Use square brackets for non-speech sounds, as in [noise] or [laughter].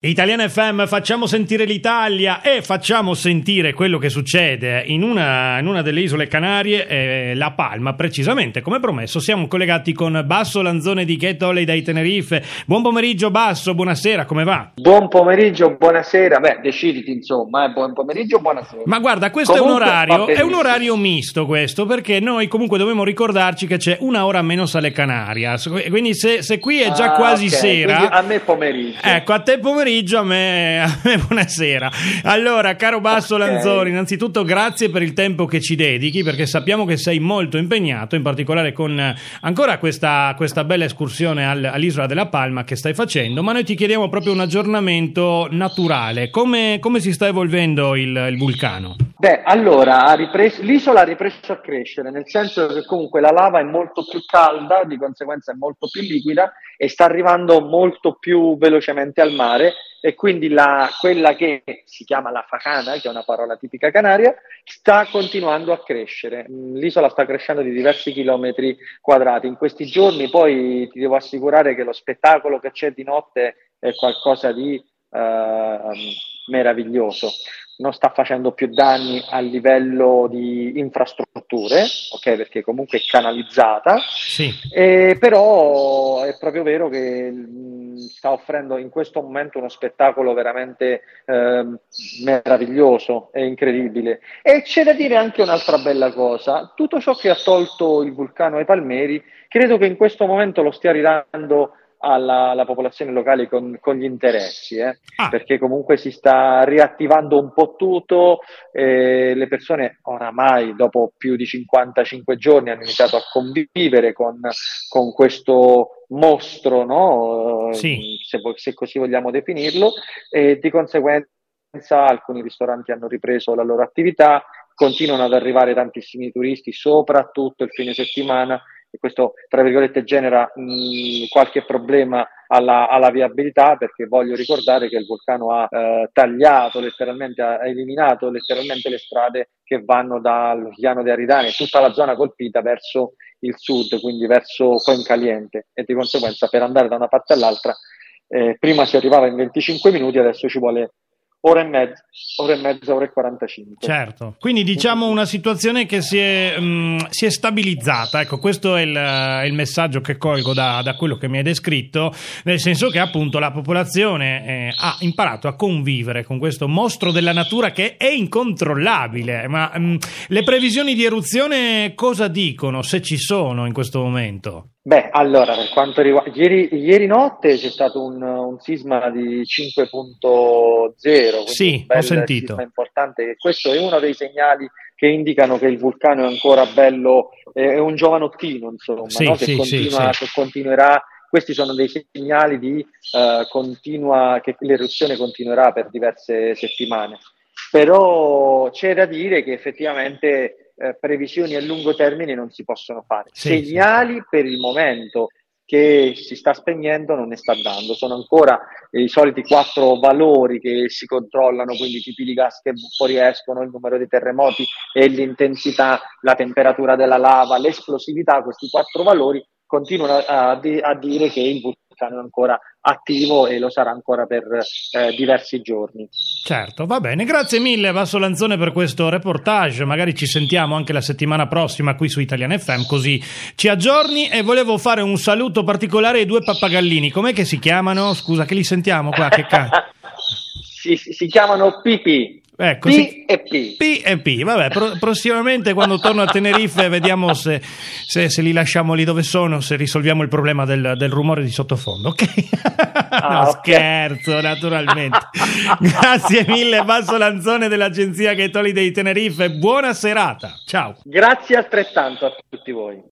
Italiana FM, facciamo sentire l'Italia e facciamo sentire quello che succede in una, in una delle isole Canarie, eh, La Palma, precisamente. Come promesso, siamo collegati con Basso Lanzone di Get Holiday Tenerife. Buon pomeriggio, Basso, buonasera, come va? Buon pomeriggio, buonasera. Beh, deciditi, insomma, eh, buon pomeriggio, buonasera. Ma guarda, questo comunque, è un orario, è un orario misto questo, perché noi comunque dobbiamo ricordarci che c'è una ora meno alle Canarie. Quindi se, se qui è già ah, quasi okay. sera. Quindi a me pomeriggio. Ecco, a te pomeriggio pomeriggio, a me, a me buonasera. Allora, caro Basso okay. Lanzoni, innanzitutto grazie per il tempo che ci dedichi, perché sappiamo che sei molto impegnato, in particolare con ancora questa, questa bella escursione al, all'isola della Palma che stai facendo, ma noi ti chiediamo proprio un aggiornamento naturale. Come, come si sta evolvendo il, il vulcano? Beh, allora, ripreso, l'isola ha ripreso a crescere, nel senso che comunque la lava è molto più calda, di conseguenza è molto più liquida e sta arrivando molto più velocemente al mare e quindi la, quella che si chiama la facana, che è una parola tipica canaria, sta continuando a crescere. L'isola sta crescendo di diversi chilometri quadrati. In questi giorni poi ti devo assicurare che lo spettacolo che c'è di notte è qualcosa di eh, meraviglioso non sta facendo più danni a livello di infrastrutture, ok? Perché comunque è canalizzata, sì. eh, però è proprio vero che mh, sta offrendo in questo momento uno spettacolo veramente eh, meraviglioso e incredibile. E c'è da dire anche un'altra bella cosa, tutto ciò che ha tolto il vulcano ai Palmeri, credo che in questo momento lo stia ridando alla, alla popolazione locale con, con gli interessi, eh? ah. perché comunque si sta riattivando un po' tutto, eh, le persone oramai dopo più di 55 giorni hanno iniziato a convivere con, con questo mostro, no? sì. se, se, così vogliamo definirlo, e di conseguenza alcuni ristoranti hanno ripreso la loro attività, continuano ad arrivare tantissimi turisti, soprattutto il fine settimana e questo tra virgolette genera mh, qualche problema alla, alla, viabilità perché voglio ricordare che il vulcano ha eh, tagliato letteralmente, ha eliminato letteralmente le strade che vanno dal piano di Aridane, tutta la zona colpita verso il sud, quindi verso Fuencaliente e di conseguenza per andare da una parte all'altra eh, prima si arrivava in 25 minuti, adesso ci vuole ora e mezza, ora e mezza, ora e 45. Certo, quindi diciamo una situazione che si è, mh, si è stabilizzata, ecco questo è il, il messaggio che colgo da, da, quello che mi hai descritto, nel senso che appunto la popolazione eh, ha imparato a convivere con questo mostro della natura che è incontrollabile, ma mh, le previsioni di eruzione cosa dicono, se ci sono in questo momento? Beh, allora, per quanto riguarda ieri, ieri notte c'è stato un, un sisma di 5.0, sì, ho sentito. importante. Questo è uno dei segnali che indicano che il vulcano è ancora bello, è un giovanottino, insomma, sì, no? che, sì, continua, sì, che continuerà. Questi sono dei segnali di uh, continua, che l'eruzione continuerà per diverse settimane. Però c'è da dire che effettivamente eh, previsioni a lungo termine non si possono fare. Sì, Segnali sì. per il momento che si sta spegnendo non ne sta dando, sono ancora eh, i soliti quattro valori che si controllano, quindi i tipi di gas che fuoriescono, il numero di terremoti e l'intensità, la temperatura della lava, l'esplosività, questi quattro valori continuano a, a, a dire che il vulcano è ancora attivo e lo sarà ancora per eh, diversi giorni. Certo, va bene, grazie mille Vasso Lanzone per questo reportage, magari ci sentiamo anche la settimana prossima qui su Italian FM così ci aggiorni e volevo fare un saluto particolare ai due pappagallini, com'è che si chiamano? Scusa che li sentiamo qua, che cazzo? [laughs] si, si chiamano Pipi. Ecco, P sì. e P. P e P, vabbè, pro- prossimamente quando torno a Tenerife vediamo se, se, se, li lasciamo lì dove sono, se risolviamo il problema del, del rumore di sottofondo, ok? [laughs] Ah, no, okay. scherzo, naturalmente. [laughs] Grazie mille, Basso Lanzone dell'agenzia Get Holiday Tenerife, buona serata, ciao. Grazie altrettanto a tutti voi.